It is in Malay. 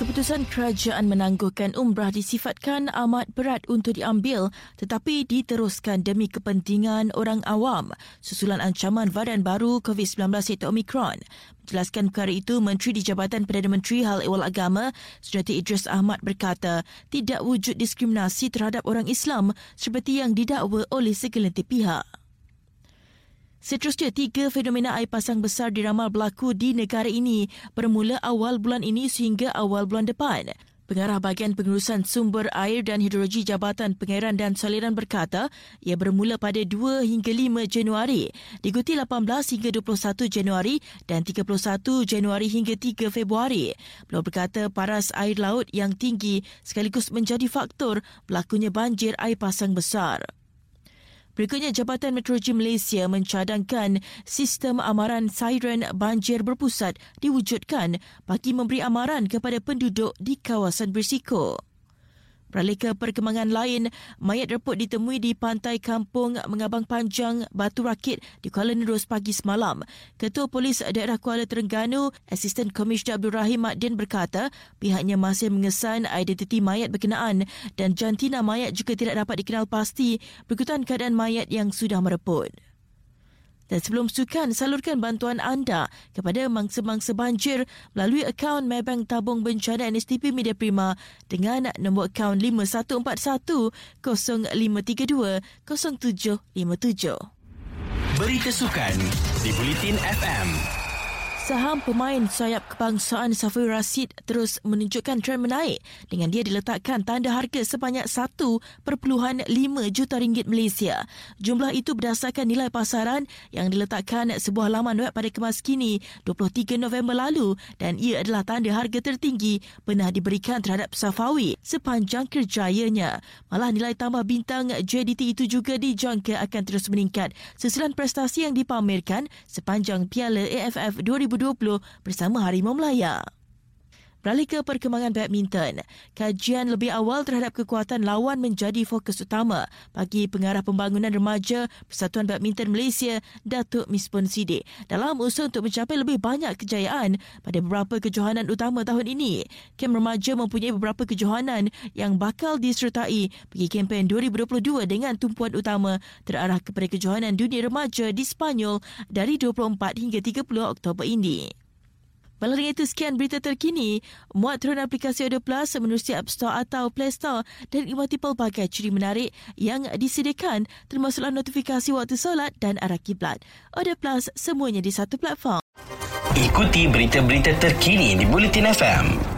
Keputusan kerajaan menangguhkan umrah disifatkan amat berat untuk diambil tetapi diteruskan demi kepentingan orang awam susulan ancaman varian baru COVID-19 iaitu Omicron. Menjelaskan perkara itu, Menteri di Jabatan Perdana Menteri Hal Ehwal Agama, Sejati Idris Ahmad berkata, tidak wujud diskriminasi terhadap orang Islam seperti yang didakwa oleh segelintir pihak. Seterusnya, tiga fenomena air pasang besar diramal berlaku di negara ini bermula awal bulan ini sehingga awal bulan depan. Pengarah bahagian pengurusan sumber air dan hidrologi Jabatan Pengairan dan Saliran berkata ia bermula pada 2 hingga 5 Januari, diikuti 18 hingga 21 Januari dan 31 Januari hingga 3 Februari. Beliau berkata paras air laut yang tinggi sekaligus menjadi faktor berlakunya banjir air pasang besar. Berikutnya, Jabatan Meteorologi Malaysia mencadangkan sistem amaran siren banjir berpusat diwujudkan bagi memberi amaran kepada penduduk di kawasan berisiko. Beralih ke perkembangan lain, mayat reput ditemui di pantai kampung Mengabang Panjang, Batu Rakit di Kuala Nerus pagi semalam. Ketua Polis Daerah Kuala Terengganu, Asisten Komisioner Abdul Rahim Makdin berkata pihaknya masih mengesan identiti mayat berkenaan dan jantina mayat juga tidak dapat dikenal pasti berikutan keadaan mayat yang sudah mereput. Dan sebelum sukan, salurkan bantuan anda kepada mangsa-mangsa banjir melalui akaun Maybank Tabung Bencana NSTP Media Prima dengan nombor akaun 5141 0532 0757. Berita sukan di Bulletin FM. Saham pemain sayap kebangsaan Safir Rasid terus menunjukkan trend menaik dengan dia diletakkan tanda harga sebanyak 1.5 juta ringgit Malaysia. Jumlah itu berdasarkan nilai pasaran yang diletakkan sebuah laman web pada kemas kini 23 November lalu dan ia adalah tanda harga tertinggi pernah diberikan terhadap Safawi sepanjang kerjayanya. Malah nilai tambah bintang JDT itu juga dijangka akan terus meningkat sesudah prestasi yang dipamerkan sepanjang Piala AFF 2020 2020 bersama Harimau Melaya. Beralih ke perkembangan badminton, kajian lebih awal terhadap kekuatan lawan menjadi fokus utama bagi pengarah pembangunan remaja Persatuan Badminton Malaysia, Datuk Mispun Sidi, dalam usaha untuk mencapai lebih banyak kejayaan pada beberapa kejohanan utama tahun ini. Kem remaja mempunyai beberapa kejohanan yang bakal disertai bagi kempen 2022 dengan tumpuan utama terarah kepada kejohanan dunia remaja di Spanyol dari 24 hingga 30 Oktober ini. Malah dengan itu sekian berita terkini. Muat turun aplikasi Audio Plus menerusi App Store atau Play Store dan ikmati pelbagai ciri menarik yang disediakan termasuklah notifikasi waktu solat dan arah kiblat. Audio Plus semuanya di satu platform. Ikuti berita-berita terkini di Bulletin FM.